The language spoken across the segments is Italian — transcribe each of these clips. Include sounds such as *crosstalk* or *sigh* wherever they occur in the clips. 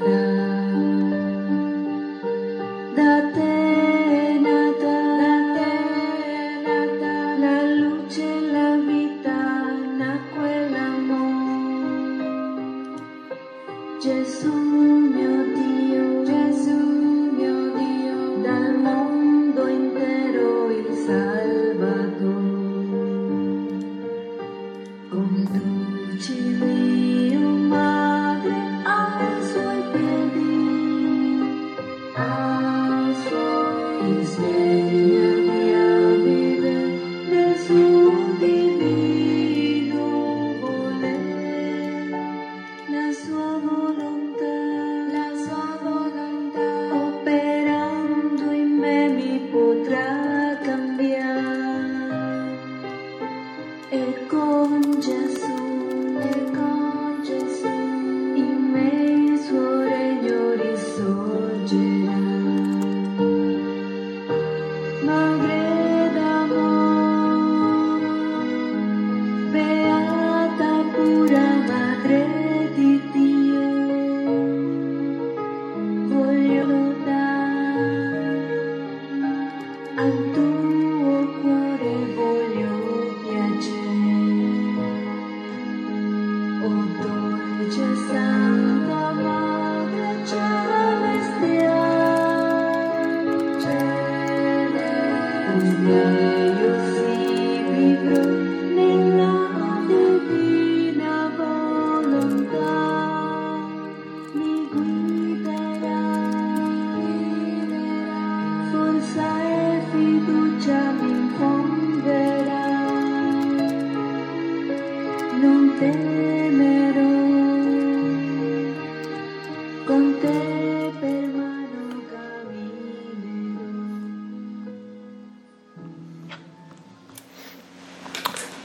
love.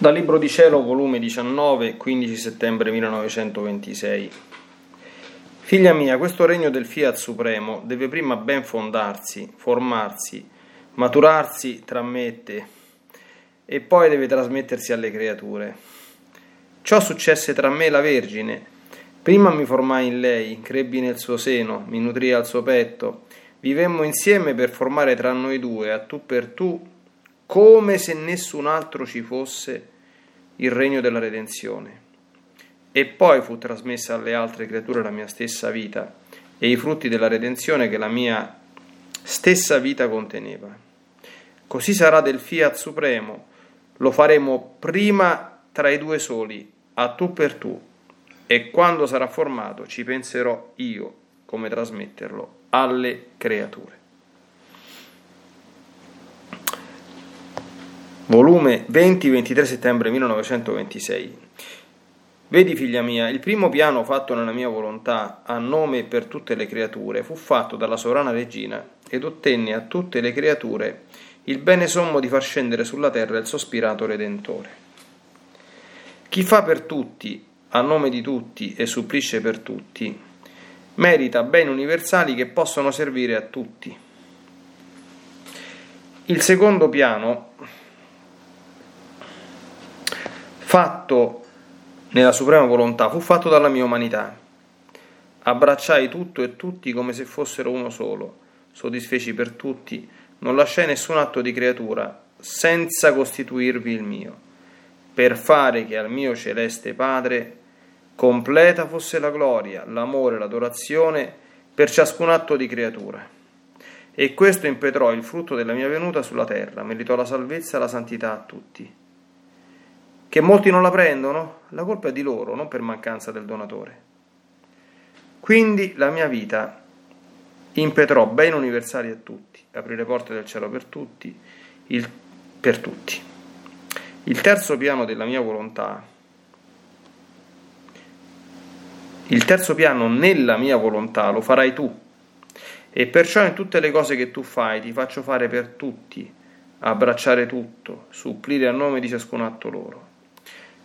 Dal Libro di Cielo, volume 19, 15 settembre 1926. Figlia mia, questo regno del Fiat Supremo deve prima ben fondarsi, formarsi, maturarsi tra me e te, e poi deve trasmettersi alle creature. Ciò successe tra me e la Vergine. Prima mi formai in lei, crebbi nel suo seno, mi nutrii al suo petto, vivemmo insieme per formare tra noi due, a tu per tu, come se nessun altro ci fosse, il regno della redenzione. E poi fu trasmessa alle altre creature la mia stessa vita e i frutti della redenzione che la mia stessa vita conteneva. Così sarà del Fiat Supremo, lo faremo prima tra i due soli, a tu per tu, e quando sarà formato ci penserò io come trasmetterlo alle creature. Volume 20-23 settembre 1926 Vedi, figlia mia, il primo piano fatto nella mia volontà, a nome e per tutte le creature, fu fatto dalla sovrana regina ed ottenne a tutte le creature il bene sommo di far scendere sulla terra il sospirato Redentore. Chi fa per tutti a nome di tutti e supplisce per tutti, merita beni universali che possono servire a tutti. Il secondo piano, fatto nella suprema volontà, fu fatto dalla mia umanità. Abbracciai tutto e tutti come se fossero uno solo, soddisfeci per tutti, non lasciai nessun atto di creatura senza costituirvi il mio, per fare che al mio celeste Padre completa fosse la gloria, l'amore, l'adorazione per ciascun atto di creatura. E questo impetrò il frutto della mia venuta sulla terra, meritò la salvezza e la santità a tutti. Che molti non la prendono? La colpa è di loro, non per mancanza del donatore. Quindi la mia vita impetrò beni universali a tutti, aprì le porte del cielo per tutti, il, per tutti. Il terzo piano della mia volontà Il terzo piano nella mia volontà lo farai tu. E perciò in tutte le cose che tu fai ti faccio fare per tutti, abbracciare tutto, supplire a nome di ciascun atto loro.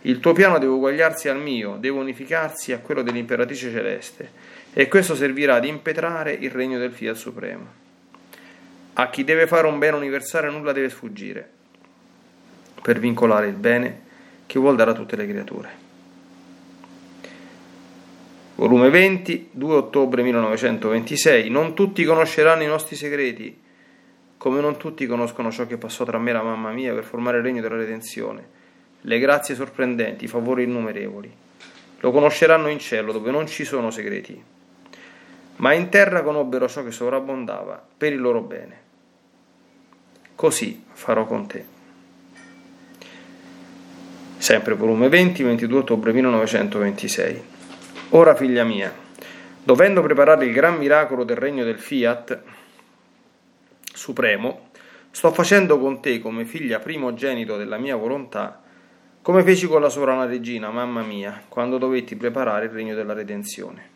Il tuo piano deve uguagliarsi al mio, deve unificarsi a quello dell'imperatrice celeste, e questo servirà ad impetrare il regno del Fiat Supremo. A chi deve fare un bene universale nulla deve sfuggire, per vincolare il bene che vuol dare a tutte le creature. Volume 20, 2 ottobre 1926. Non tutti conosceranno i nostri segreti, come non tutti conoscono ciò che passò tra me e la mamma mia per formare il regno della redenzione, le grazie sorprendenti, i favori innumerevoli. Lo conosceranno in cielo, dove non ci sono segreti. Ma in terra conobbero ciò che sovrabbondava per il loro bene. Così farò con te. Sempre volume 20, 22 ottobre 1926. Ora, figlia mia, dovendo preparare il gran miracolo del regno del Fiat supremo, sto facendo con te come figlia primogenito della mia volontà, come feci con la sovrana regina, mamma mia, quando dovetti preparare il regno della redenzione.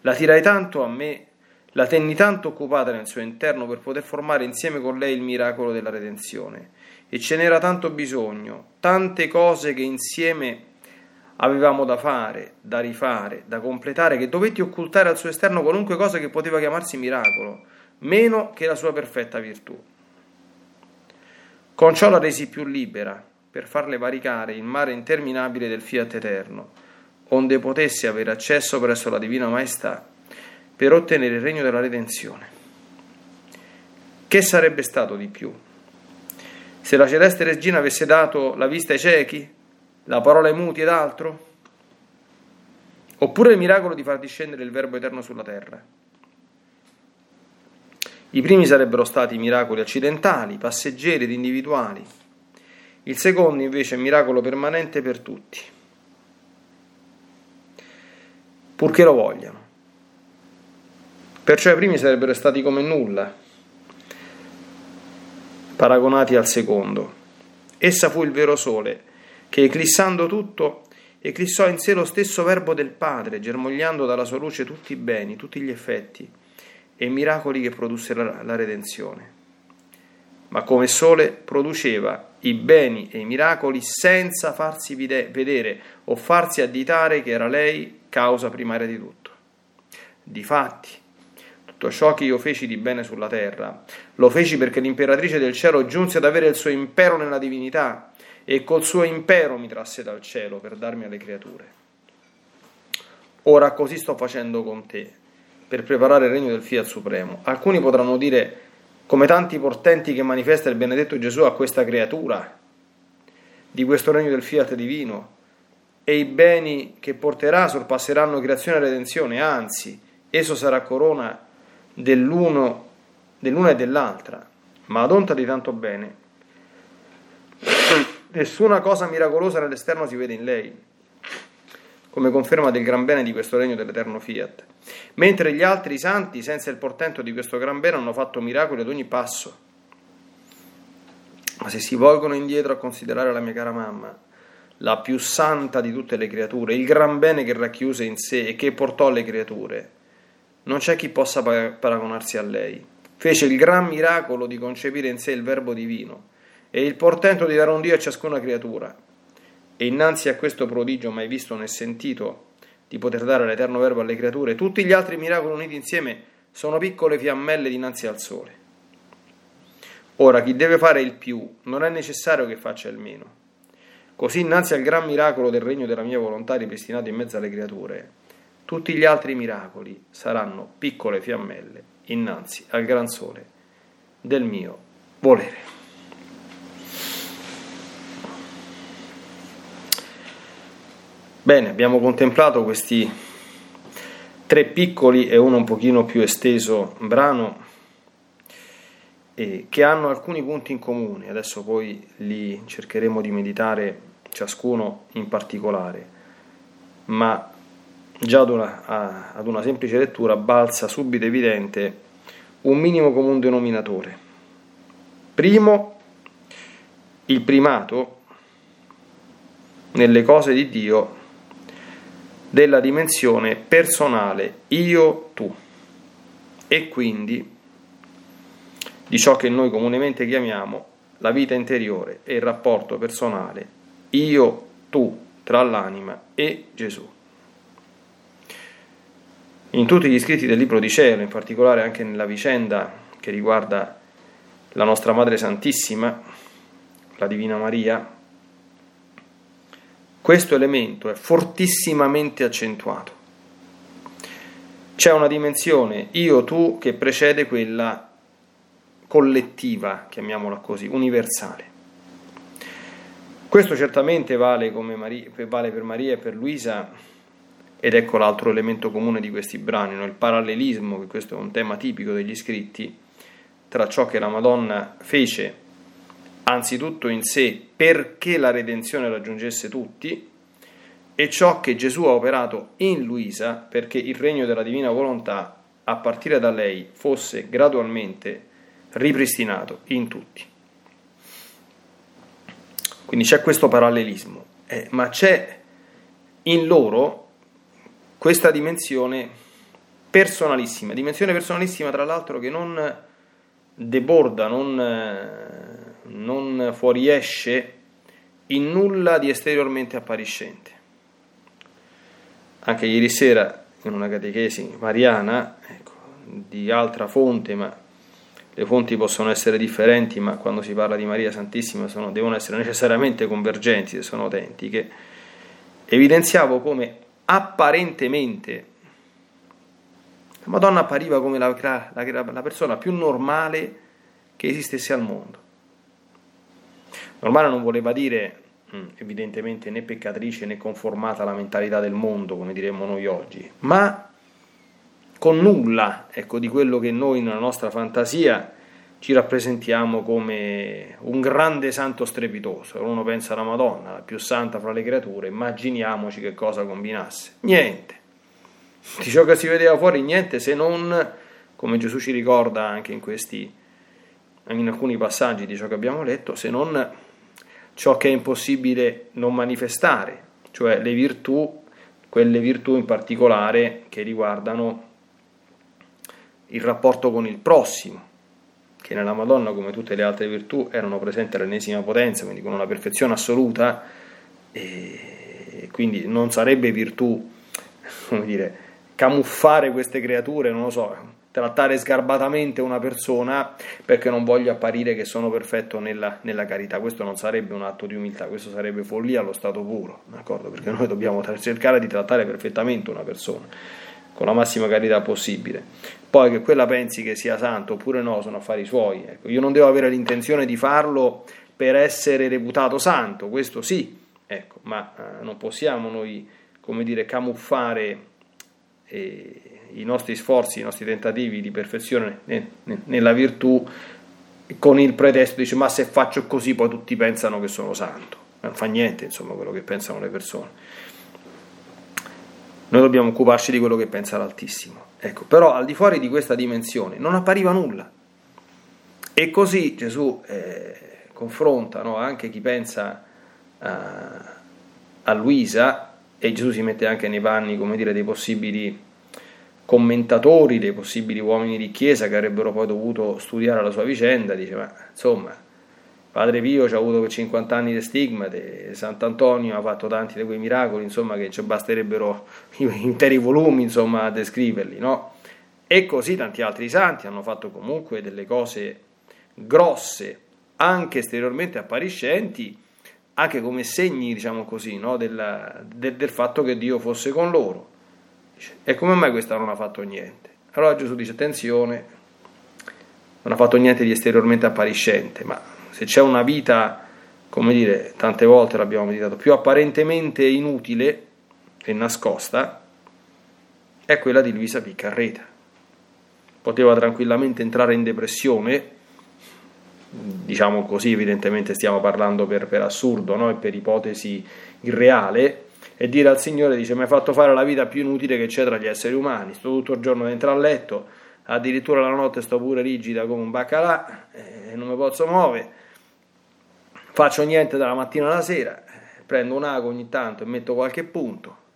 La tirai tanto a me, la tenni tanto occupata nel suo interno per poter formare insieme con lei il miracolo della redenzione, e ce n'era tanto bisogno, tante cose che insieme avevamo da fare, da rifare, da completare, che dovetti occultare al suo esterno qualunque cosa che poteva chiamarsi miracolo, meno che la sua perfetta virtù. Con ciò la resi più libera, per farle varicare il mare interminabile del fiat eterno, onde potesse avere accesso presso la Divina Maestà, per ottenere il regno della redenzione. Che sarebbe stato di più? Se la celeste regina avesse dato la vista ai ciechi, la parola ai muti ed altro? Oppure il miracolo di far discendere il Verbo eterno sulla terra? I primi sarebbero stati miracoli accidentali, passeggeri ed individuali. Il secondo invece è miracolo permanente per tutti, purché lo vogliano. Perciò i primi sarebbero stati come nulla, paragonati al secondo. Essa fu il vero sole che eclissando tutto, eclissò in sé lo stesso verbo del Padre, germogliando dalla sua luce tutti i beni, tutti gli effetti e i miracoli che produsse la, la redenzione. Ma come sole produceva i beni e i miracoli senza farsi vedere o farsi additare che era lei causa primaria di tutto. Difatti, tutto ciò che io feci di bene sulla terra, lo feci perché l'imperatrice del cielo giunse ad avere il suo impero nella divinità e col suo impero mi trasse dal cielo per darmi alle creature. Ora così sto facendo con te, per preparare il regno del Fiat Supremo. Alcuni potranno dire, come tanti portenti che manifesta il benedetto Gesù a questa creatura, di questo regno del Fiat divino, e i beni che porterà sorpasseranno creazione e redenzione, anzi, esso sarà corona dell'uno, dell'una e dell'altra. Ma ad onta di tanto bene, *clears throat* Nessuna cosa miracolosa nell'esterno si vede in lei, come conferma del gran bene di questo regno dell'eterno fiat. Mentre gli altri santi, senza il portento di questo gran bene, hanno fatto miracoli ad ogni passo. Ma se si volgono indietro a considerare la mia cara mamma, la più santa di tutte le creature, il gran bene che racchiuse in sé e che portò alle creature, non c'è chi possa paragonarsi a lei. Fece il gran miracolo di concepire in sé il Verbo divino e il portento di dare un Dio a ciascuna creatura. E innanzi a questo prodigio mai visto né sentito di poter dare l'eterno verbo alle creature, tutti gli altri miracoli uniti insieme sono piccole fiammelle dinanzi al sole. Ora, chi deve fare il più non è necessario che faccia il meno. Così, innanzi al gran miracolo del regno della mia volontà ripristinato in mezzo alle creature, tutti gli altri miracoli saranno piccole fiammelle innanzi al gran sole del mio volere. Bene, abbiamo contemplato questi tre piccoli e uno un pochino più esteso brano eh, che hanno alcuni punti in comune, adesso poi li cercheremo di meditare ciascuno in particolare, ma già ad una, ad una semplice lettura balza subito evidente un minimo comune denominatore. Primo, il primato nelle cose di Dio della dimensione personale io-tu e quindi di ciò che noi comunemente chiamiamo la vita interiore e il rapporto personale io-tu tra l'anima e Gesù. In tutti gli scritti del libro di cielo, in particolare anche nella vicenda che riguarda la nostra Madre Santissima, la Divina Maria, questo elemento è fortissimamente accentuato. C'è una dimensione io-tu che precede quella collettiva, chiamiamola così, universale. Questo certamente vale, Maria, vale, per Maria e per Luisa, ed ecco l'altro elemento comune di questi brani, no? il parallelismo, che questo è un tema tipico degli scritti, tra ciò che la Madonna fece anzitutto in sé perché la redenzione raggiungesse tutti e ciò che Gesù ha operato in Luisa perché il regno della divina volontà a partire da lei fosse gradualmente ripristinato in tutti. Quindi c'è questo parallelismo, eh, ma c'è in loro questa dimensione personalissima, dimensione personalissima tra l'altro che non deborda, non eh, non fuoriesce in nulla di esteriormente appariscente. Anche ieri sera in una catechesi mariana, ecco, di altra fonte, ma le fonti possono essere differenti, ma quando si parla di Maria Santissima sono, devono essere necessariamente convergenti se sono autentiche, evidenziavo come apparentemente la Madonna appariva come la, la, la persona più normale che esistesse al mondo. Normale non voleva dire mm, evidentemente né peccatrice né conformata alla mentalità del mondo, come diremmo noi oggi, ma con nulla ecco, di quello che noi nella nostra fantasia ci rappresentiamo come un grande santo strepitoso. Uno pensa alla Madonna, la più santa fra le creature, immaginiamoci che cosa combinasse. Niente. Di ciò che si vedeva fuori, niente se non, come Gesù ci ricorda anche in questi in alcuni passaggi di ciò che abbiamo letto, se non ciò che è impossibile non manifestare, cioè le virtù, quelle virtù in particolare che riguardano il rapporto con il prossimo, che nella Madonna, come tutte le altre virtù, erano presenti all'ennesima potenza, quindi con una perfezione assoluta, e quindi non sarebbe virtù, *laughs* come dire, camuffare queste creature, non lo so, trattare sgarbatamente una persona perché non voglio apparire che sono perfetto nella, nella, carità. Questo non sarebbe un atto di umiltà, questo sarebbe follia allo stato puro, d'accordo? Perché noi dobbiamo cercare di trattare perfettamente una persona con la massima carità possibile. Poi che quella pensi che sia santo oppure no, sono affari suoi. Ecco, io non devo avere l'intenzione di farlo per essere reputato santo, questo sì, ecco, ma eh, non possiamo noi, come dire, camuffare eh, i nostri sforzi, i nostri tentativi di perfezione nella virtù con il pretesto dice ma se faccio così poi tutti pensano che sono santo. Non fa niente insomma quello che pensano le persone. Noi dobbiamo occuparci di quello che pensa l'Altissimo. Ecco però al di fuori di questa dimensione non appariva nulla. E così Gesù eh, confronta no, anche chi pensa a, a Luisa e Gesù si mette anche nei panni come dire dei possibili commentatori, dei possibili uomini di chiesa che avrebbero poi dovuto studiare la sua vicenda, dice ma insomma Padre Pio ci ha avuto per 50 anni di stigmate, Sant'Antonio ha fatto tanti di quei miracoli, insomma, che ci basterebbero interi volumi, insomma, a descriverli, no? E così tanti altri santi hanno fatto comunque delle cose grosse, anche esteriormente appariscenti, anche come segni, diciamo così, no? del, del, del fatto che Dio fosse con loro. E come mai questa non ha fatto niente? Allora Gesù dice, attenzione, non ha fatto niente di esteriormente appariscente, ma se c'è una vita, come dire, tante volte l'abbiamo meditato, più apparentemente inutile e nascosta, è quella di Luisa Piccarreta. Poteva tranquillamente entrare in depressione, diciamo così, evidentemente stiamo parlando per, per assurdo no? e per ipotesi irreale, e dire al Signore, dice, mi hai fatto fare la vita più inutile che c'è tra gli esseri umani, sto tutto il giorno dentro al letto, addirittura la notte sto pure rigida come un baccalà, e non mi posso muovere, faccio niente dalla mattina alla sera, prendo un ago ogni tanto e metto qualche punto.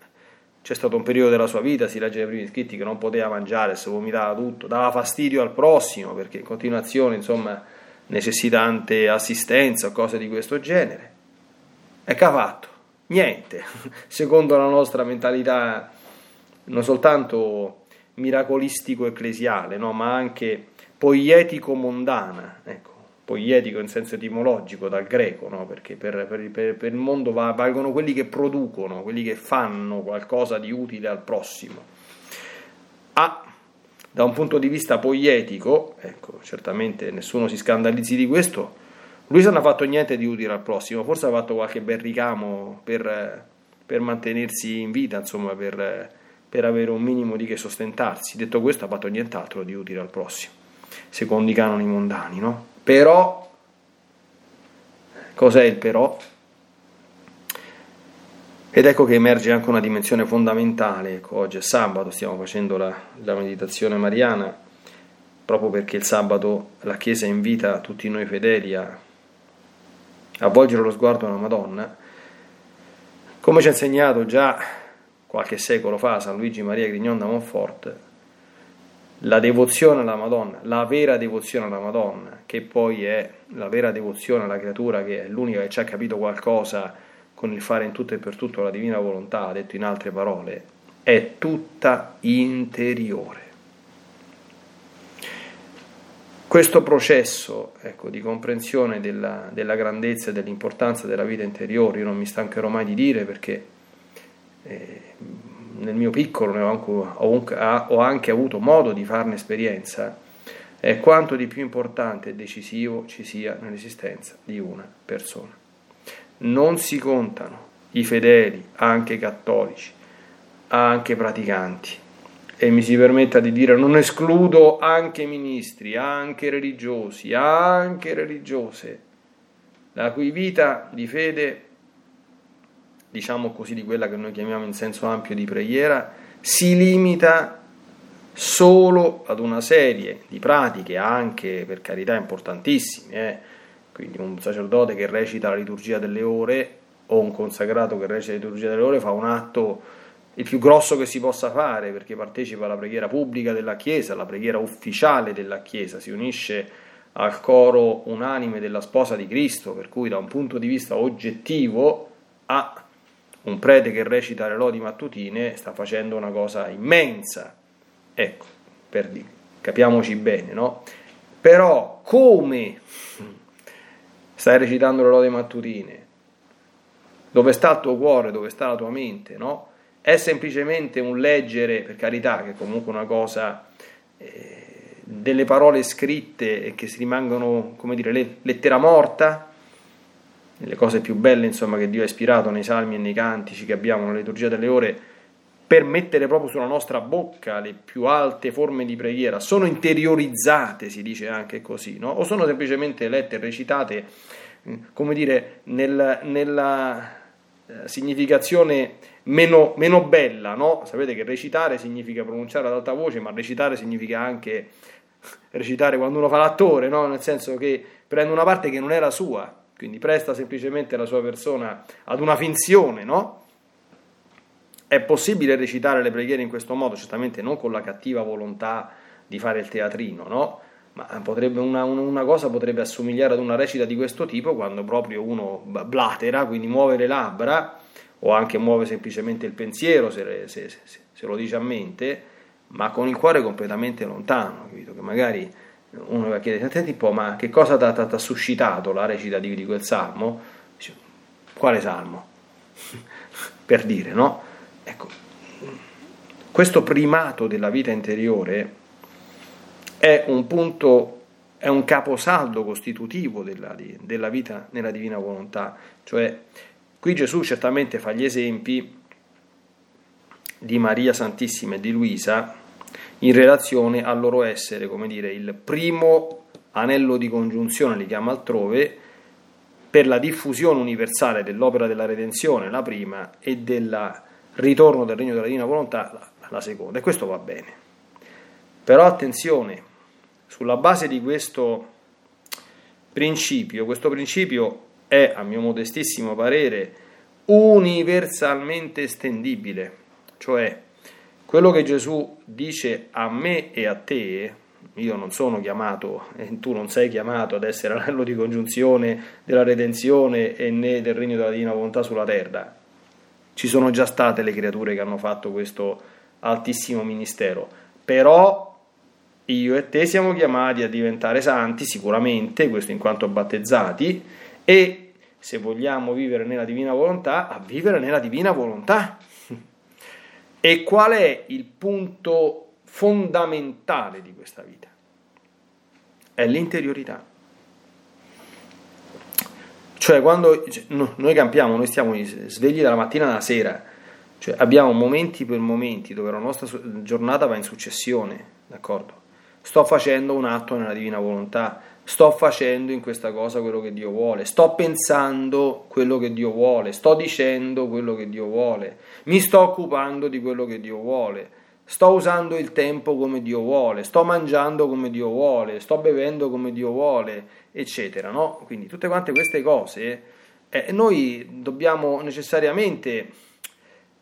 C'è stato un periodo della sua vita, si legge nei primi scritti, che non poteva mangiare, si vomitava tutto, dava fastidio al prossimo perché in continuazione insomma, necessita tante assistenza o cose di questo genere. E che ha fatto? Niente, secondo la nostra mentalità non soltanto miracolistico-ecclesiale, no? ma anche poietico-mondana. Ecco poietico in senso etimologico dal greco, no? perché per, per, per, il mondo va, valgono quelli che producono, quelli che fanno qualcosa di utile al prossimo. A, da un punto di vista poietico, ecco, certamente nessuno si scandalizzi di questo, lui non ha fatto niente di utile al prossimo, forse ha fatto qualche bel ricamo per, per mantenersi in vita, insomma, per, per avere un minimo di che sostentarsi. Detto questo, ha fatto nient'altro di utile al prossimo, secondo i canoni mondani, no? Però, cos'è il però? Ed ecco che emerge anche una dimensione fondamentale, ecco, oggi è sabato, stiamo facendo la, la meditazione mariana, proprio perché il sabato la Chiesa invita tutti noi fedeli a, a volgere lo sguardo alla Madonna, come ci ha insegnato già qualche secolo fa San Luigi Maria Grignon da Montfort, la devozione alla Madonna, la vera devozione alla Madonna, che poi è la vera devozione alla creatura, che è l'unica che ci ha capito qualcosa con il fare in tutto e per tutto la divina volontà, detto in altre parole, è tutta interiore. Questo processo ecco, di comprensione della, della, grandezza e dell'importanza della vita interiore, io non mi stancherò mai di dire perché eh, nel mio piccolo ho anche avuto modo di farne esperienza, è quanto di più importante e decisivo ci sia nell'esistenza di una persona. Non si contano i fedeli, anche cattolici, anche praticanti, e mi si permetta di dire non escludo anche ministri, anche religiosi, anche religiose, la cui vita di fede diciamo così, di quella che noi chiamiamo in senso ampio di preghiera, si limita solo ad una serie di pratiche, anche per carità importantissime, eh? quindi un sacerdote che recita la liturgia delle ore o un consacrato che recita la liturgia delle ore fa un atto il più grosso che si possa fare perché partecipa alla preghiera pubblica della Chiesa, alla preghiera ufficiale della Chiesa, si unisce al coro unanime della sposa di Cristo, per cui da un punto di vista oggettivo ha un prete che recita le lodi mattutine sta facendo una cosa immensa. Ecco, per dire, capiamoci bene, no? Però come stai recitando le lodi mattutine? Dove sta il tuo cuore, dove sta la tua mente, no? È semplicemente un leggere, per carità, che è comunque una cosa eh, delle parole scritte e che si rimangono, come dire, lettera morta, le cose più belle insomma, che Dio ha ispirato nei salmi e nei cantici che abbiamo nella liturgia delle ore, per mettere proprio sulla nostra bocca le più alte forme di preghiera, sono interiorizzate, si dice anche così, no? o sono semplicemente lette e recitate, mm, come dire, nel, nella significazione meno, meno bella, no? Sapete che recitare significa pronunciare ad alta voce, ma recitare significa anche *laughs* recitare quando uno fa l'attore, no? Nel senso che prende una parte che non era sua, quindi presta semplicemente la sua persona ad una finzione, no? È possibile recitare le preghiere in questo modo, certamente non con la cattiva volontà di fare il teatrino, no? Ma potrebbe una, una, cosa potrebbe assomigliare ad una recita di questo tipo quando proprio uno blatera, quindi muove le labbra o anche muove semplicemente il pensiero se, se, se, se lo dice a mente, ma con il cuore completamente lontano, capito? Che magari uno va a chiedere, senti un po', ma che cosa ti ha suscitato la recita di, di quel salmo? Dice, quale salmo? *laughs* per dire, no? Ecco, questo primato della vita interiore è un punto, è un caposaldo costitutivo della, della vita nella divina volontà. Cioè, qui Gesù certamente fa gli esempi di Maria Santissima e di Luisa in relazione al loro essere, come dire, il primo anello di congiunzione, li chiama altrove, per la diffusione universale dell'opera della redenzione, la prima, e del ritorno del regno della divina volontà, la, seconda. E questo va bene. Però attenzione, sulla base di questo principio, questo principio è, a mio modestissimo parere, universalmente estendibile, cioè quello che Gesù dice a me e a te, io non sono chiamato e tu non sei chiamato ad essere l'anello di congiunzione della redenzione e né del regno della divina volontà sulla terra. Ci sono già state le creature che hanno fatto questo altissimo ministero, però io e te siamo chiamati a diventare santi sicuramente, questo in quanto battezzati, e se vogliamo vivere nella divina volontà, a vivere nella divina volontà. *laughs* E qual è il punto fondamentale di questa vita? È l'interiorità. Cioè quando cioè, noi campiamo, noi stiamo svegli dalla mattina alla sera, cioè abbiamo momenti per momenti dove la nostra giornata va in successione, d'accordo? Sto facendo un atto nella divina volontà, sto facendo in questa cosa quello che Dio vuole, sto pensando quello che Dio vuole, sto dicendo quello che Dio vuole, mi sto occupando di quello che Dio vuole, sto usando il tempo come Dio vuole, sto mangiando come Dio vuole, sto bevendo come Dio vuole, eccetera. No? Quindi tutte quante queste cose eh, noi dobbiamo necessariamente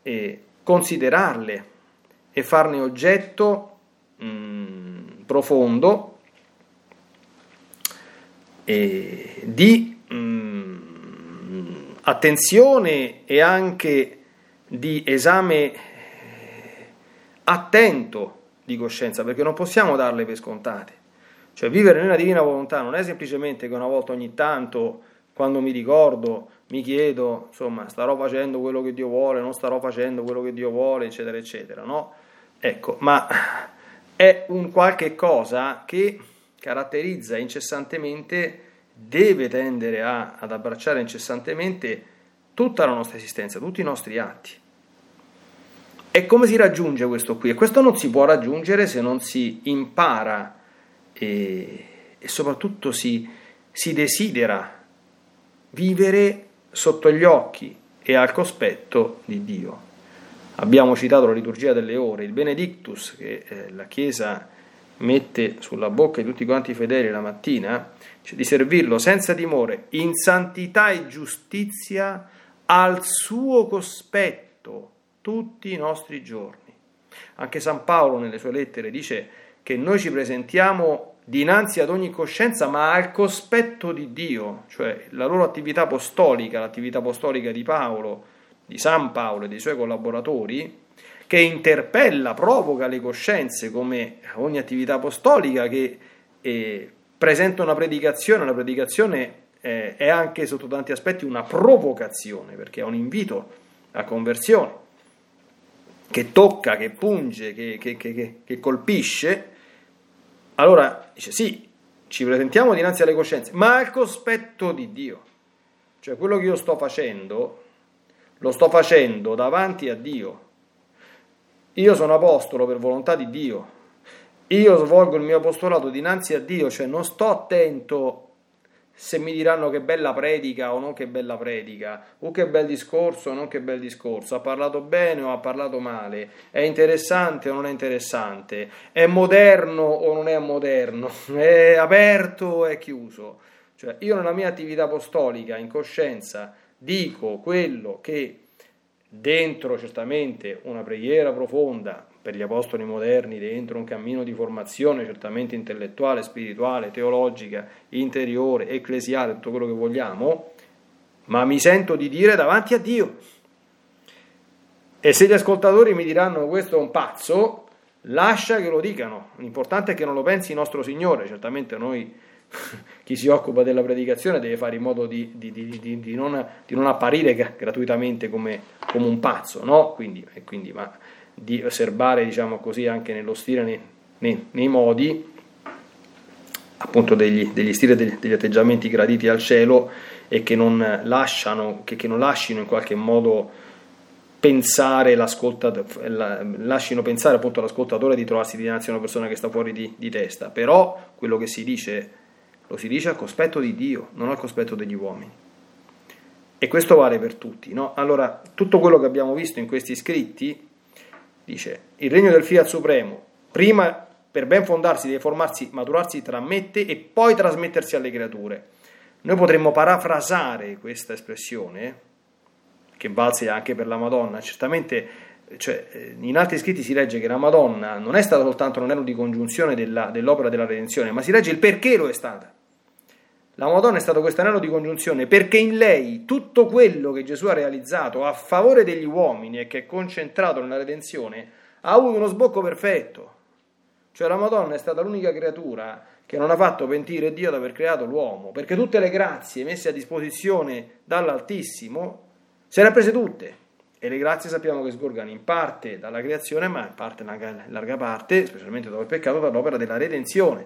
eh, considerarle e farne oggetto mh, mm, profondo eh, di mh, mm, attenzione e anche di esame attento di coscienza, perché non possiamo darle per scontate. Cioè vivere nella divina volontà non è semplicemente che una volta ogni tanto, quando mi ricordo, mi chiedo, insomma, starò facendo quello che Dio vuole, non starò facendo quello che Dio vuole, eccetera, eccetera, no? Ecco, ma è un qualche cosa che caratterizza incessantemente, deve tendere a, ad abbracciare incessantemente tutta la nostra esistenza, tutti i nostri atti. E come si raggiunge questo qui? E questo non si può raggiungere se non si impara e, e soprattutto si, si desidera vivere sotto gli occhi e al cospetto di Dio. Abbiamo citato la liturgia delle ore, il Benedictus che eh, la Chiesa mette sulla bocca di tutti quanti i fedeli la mattina, cioè di servirlo senza timore, in santità e giustizia, al suo cospetto tutti i nostri giorni. Anche San Paolo nelle sue lettere dice che noi ci presentiamo dinanzi ad ogni coscienza, ma al cospetto di Dio, cioè la loro attività apostolica, l'attività apostolica di Paolo, di San Paolo e dei suoi collaboratori, che interpella, provoca le coscienze come ogni attività apostolica che eh, presenta una predicazione, una predicazione eh, è anche sotto tanti aspetti una provocazione, perché è un invito a conversione, che tocca, che punge, che, che, che, che colpisce, allora dice sì, ci presentiamo dinanzi alle coscienze, ma al cospetto di Dio. Cioè quello che io sto facendo, lo sto facendo davanti a Dio, io sono apostolo per volontà di Dio. Io svolgo il mio apostolato dinanzi a Dio, cioè non sto attento se mi diranno che bella predica o non che bella predica, o che bel discorso o non che bel discorso, ha parlato bene o ha parlato male, è interessante o non è interessante, è moderno o non è moderno, *laughs* è aperto o è chiuso. Cioè io nella mia attività apostolica in coscienza dico quello che dentro certamente una preghiera profonda per gli apostoli moderni, dentro un cammino di formazione certamente intellettuale, spirituale, teologica, interiore, ecclesiale, tutto quello che vogliamo, ma mi sento di dire davanti a Dio. E se gli ascoltatori mi diranno questo è un pazzo, lascia che lo dicano. L'importante è che non lo pensi nostro Signore. Certamente noi, *laughs* chi si occupa della predicazione, deve fare in modo di, di, di, di non, non, apparire gratuitamente come, come, un pazzo, no? Quindi, quindi ma di osservare, diciamo così, anche nello stile, nei, nei, nei modi, appunto degli, degli stili, degli, degli atteggiamenti graditi al cielo e che non lasciano, che, che non lasciano in qualche modo pensare lasciano pensare appunto all'ascoltatore di trovarsi dinanzi a una persona che sta fuori di, di, testa, però quello che si dice lo si dice al cospetto di Dio, non al cospetto degli uomini. E questo vale per tutti. No? Allora, tutto quello che abbiamo visto in questi scritti dice il regno del Fiat Supremo, prima per ben fondarsi deve formarsi, maturarsi tra me e poi trasmettersi alle creature. Noi potremmo parafrasare questa espressione che valse anche per la Madonna. Certamente cioè, eh, in altri scritti si legge che la Madonna non è stata soltanto un anello di congiunzione della, dell'opera della redenzione, ma si legge il perché lo è stata. La Madonna è stato questo anello di congiunzione perché in lei tutto quello che Gesù ha realizzato a favore degli uomini e che è concentrato nella redenzione ha avuto uno sbocco perfetto. Cioè la Madonna è stata l'unica creatura che non ha fatto pentire Dio ad aver creato l'uomo, perché tutte le grazie messe a disposizione dall'Altissimo se le ha prese tutte. E le grazie sappiamo che sgorgano in parte dalla creazione, ma in parte, in larga parte, specialmente dopo il peccato, dall'opera della redenzione.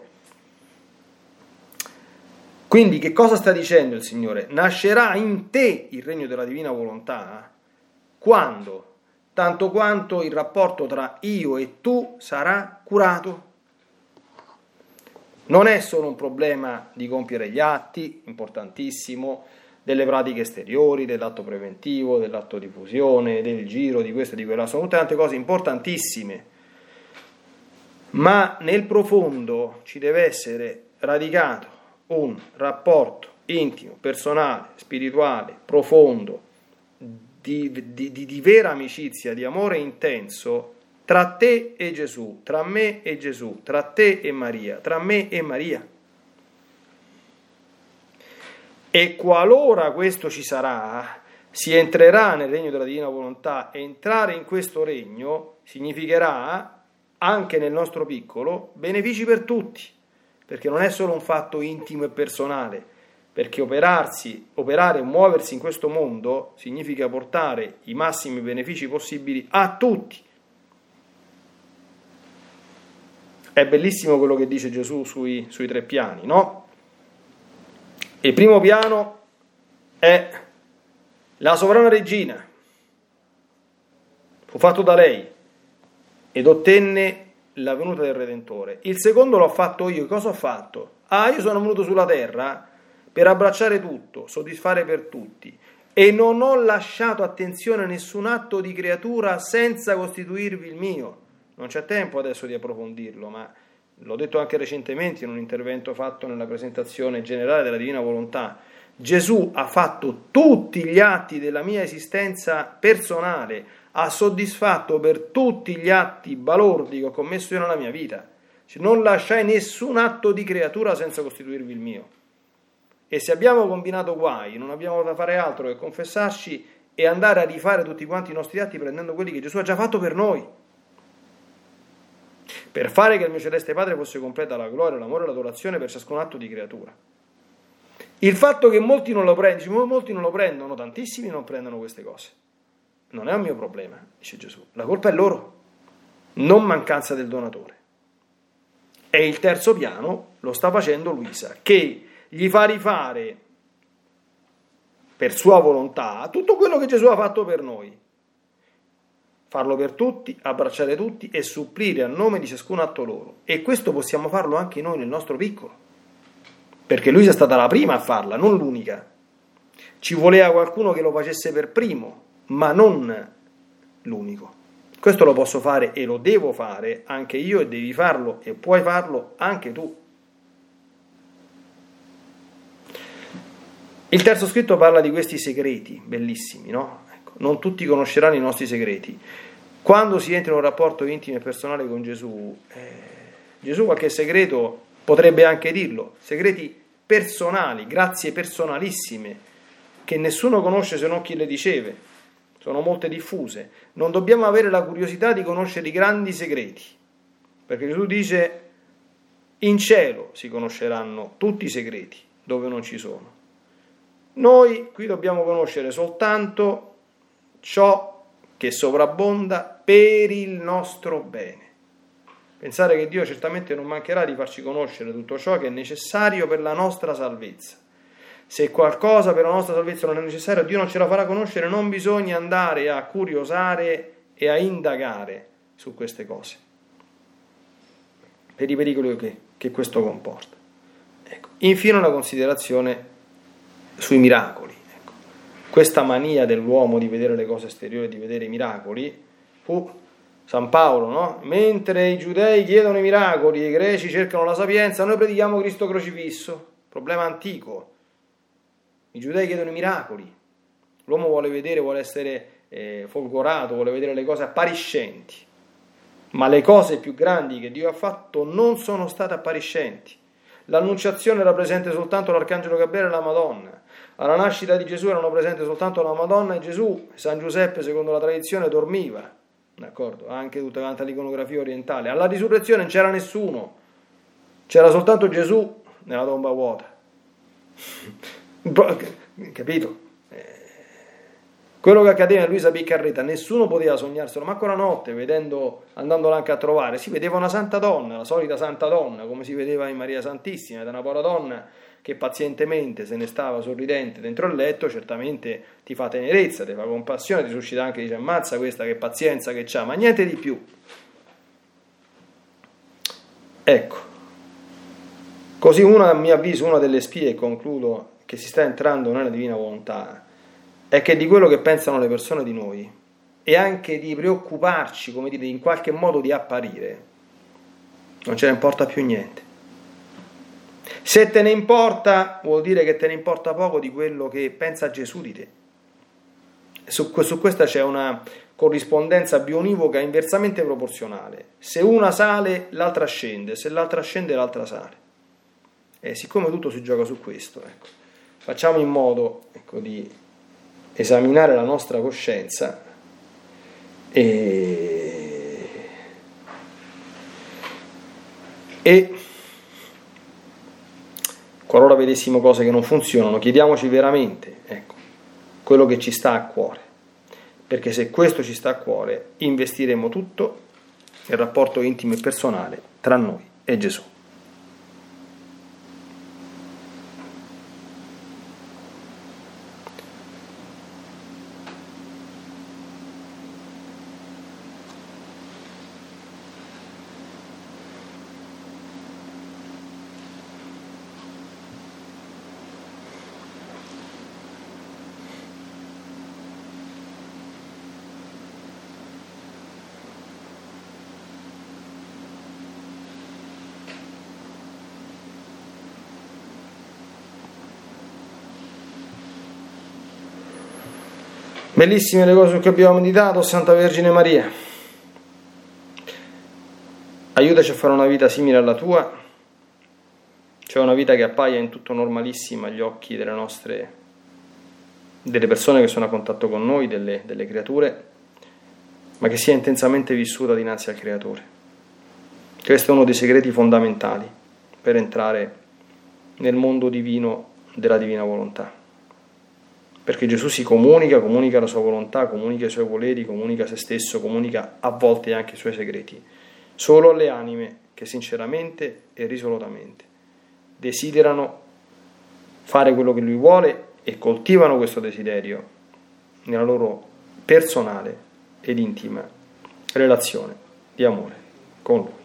Quindi che cosa sta dicendo il Signore? Nascerà in te il regno della divina volontà quando? Tanto quanto il rapporto tra io e tu sarà curato. Non è solo un problema di compiere gli atti, importantissimo, delle pratiche esteriori, dell'atto preventivo, dell'atto di fusione, del giro, di questo e di quella, sono tutte tante cose importantissime. Ma nel profondo ci deve essere radicato un rapporto intimo, personale, spirituale, profondo, di, di, di, di vera amicizia, di amore intenso tra te e Gesù, tra me e Gesù, tra te e Maria, tra me e Maria. E qualora questo ci sarà, si entrerà nel regno della divina volontà. Entrare in questo regno significherà, anche nel nostro piccolo, benefici per tutti, perché non è solo un fatto intimo e personale, perché operarsi, operare e muoversi in questo mondo significa portare i massimi benefici possibili a tutti. È bellissimo quello che dice Gesù sui, sui tre piani, no? Il primo piano è la sovrana regina. Fu fatto da lei ed ottenne la venuta del Redentore. Il secondo l'ho fatto io. Cosa ho fatto? Ah, io sono venuto sulla terra per abbracciare tutto, soddisfare per tutti e non ho lasciato attenzione a nessun atto di creatura senza costituirvi il mio. Non c'è tempo adesso di approfondirlo, ma l'ho detto anche recentemente in un intervento fatto nella presentazione generale della Divina Volontà, Gesù ha fatto tutti gli atti della mia esistenza personale, ha soddisfatto per tutti gli atti balordi che ho commesso io nella mia vita. Cioè, non lasciai nessun atto di creatura senza costituirvi il mio. E se abbiamo combinato guai, non abbiamo da fare altro che confessarci e andare a rifare tutti quanti i nostri atti prendendo quelli che Gesù ha già fatto per noi per fare che il mio celeste Padre fosse completa la gloria, l'amore e l'adorazione per ciascun atto di creatura. Il fatto che molti non lo prendono, molti non lo prendono, tantissimi non prendono queste cose. Non è un mio problema, dice Gesù. La colpa è loro, non mancanza del donatore. E il terzo piano lo sta facendo Luisa, che gli fa rifare per sua volontà tutto quello che Gesù ha fatto per noi farlo per tutti, abbracciare tutti e supplire a nome di ciascun atto loro. E questo possiamo farlo anche noi nel nostro piccolo, perché lui è stata la prima a farla, non l'unica. Ci voleva qualcuno che lo facesse per primo, ma non l'unico. Questo lo posso fare e lo devo fare anche io e devi farlo e puoi farlo anche tu. Il terzo scritto parla di questi segreti, bellissimi, no? Ecco. non tutti conosceranno i nostri segreti. Quando si entra in un rapporto intimo e personale con Gesù, eh, Gesù qualche segreto potrebbe anche dirlo, segreti personali, grazie personalissime, che nessuno conosce se non chi le riceve, sono molte diffuse. Non dobbiamo avere la curiosità di conoscere i grandi segreti, perché Gesù dice in cielo si conosceranno tutti i segreti dove non ci sono. Noi qui dobbiamo conoscere soltanto ciò che sovrabbonda per il nostro bene. Pensare che Dio certamente non mancherà di farci conoscere tutto ciò che è necessario per la nostra salvezza. Se qualcosa per la nostra salvezza non è necessario, Dio non ce la farà conoscere, non bisogna andare a curiosare e a indagare su queste cose, per i pericoli che, che questo comporta. Ecco. Infine una considerazione sui miracoli. Ecco. Questa mania dell'uomo di vedere le cose esteriori, di vedere i miracoli, fu San Paolo, no? Mentre i giudei chiedono i miracoli i greci cercano la sapienza, noi predichiamo Cristo crocifisso. Problema antico. I giudei chiedono i miracoli. L'uomo vuole vedere, vuole essere eh, folgorato, vuole vedere le cose appariscenti. Ma le cose più grandi che Dio ha fatto non sono state appariscenti. L'annunciazione era presente soltanto l'Arcangelo Gabriele e la Madonna. Alla nascita di Gesù erano presenti soltanto la Madonna e Gesù. San Giuseppe, secondo la tradizione, dormiva. D'accordo? Anche tutta quanta l'iconografia orientale. Alla risurrezione non c'era nessuno. C'era soltanto Gesù nella tomba vuota. Capito? Quello che accadeva a Luisa Piccarreta, nessuno poteva sognarselo, ma la notte, vedendo, andandola anche a trovare, si vedeva una santa donna, la solita santa donna, come si vedeva in Maria Santissima, ed una povera donna che pazientemente se ne stava sorridente dentro il letto, certamente ti fa tenerezza, ti fa compassione, ti suscita anche, dice ammazza questa che pazienza che c'ha, ma niente di più. Ecco, così una, a mio avviso, una delle spie, e concludo, che si sta entrando nella divina volontà, è che di quello che pensano le persone di noi e anche di preoccuparci, come dire, in qualche modo di apparire, non ce ne importa più niente. Se te ne importa, vuol dire che te ne importa poco di quello che pensa Gesù di te. Su, su questa c'è una corrispondenza bionivoca inversamente proporzionale. Se una sale, l'altra scende, se l'altra scende, l'altra sale. E siccome tutto si gioca su questo, ecco, facciamo in modo ecco, di esaminare la nostra coscienza e, e qualora vedessimo cose che non funzionano, chiediamoci veramente ecco, quello che ci sta a cuore, perché se questo ci sta a cuore, investiremo tutto nel rapporto intimo e personale tra noi e Gesù. Bellissime le cose cui abbiamo meditato, Santa Vergine Maria. Aiutaci a fare una vita simile alla tua, cioè una vita che appaia in tutto normalissima agli occhi delle nostre, delle persone che sono a contatto con noi, delle, delle creature, ma che sia intensamente vissuta dinanzi al Creatore. Questo è uno dei segreti fondamentali per entrare nel mondo divino della divina volontà perché Gesù si comunica, comunica la sua volontà, comunica i suoi voleri, comunica se stesso, comunica a volte anche i suoi segreti, solo alle anime che sinceramente e risolutamente desiderano fare quello che lui vuole e coltivano questo desiderio nella loro personale ed intima relazione di amore con lui.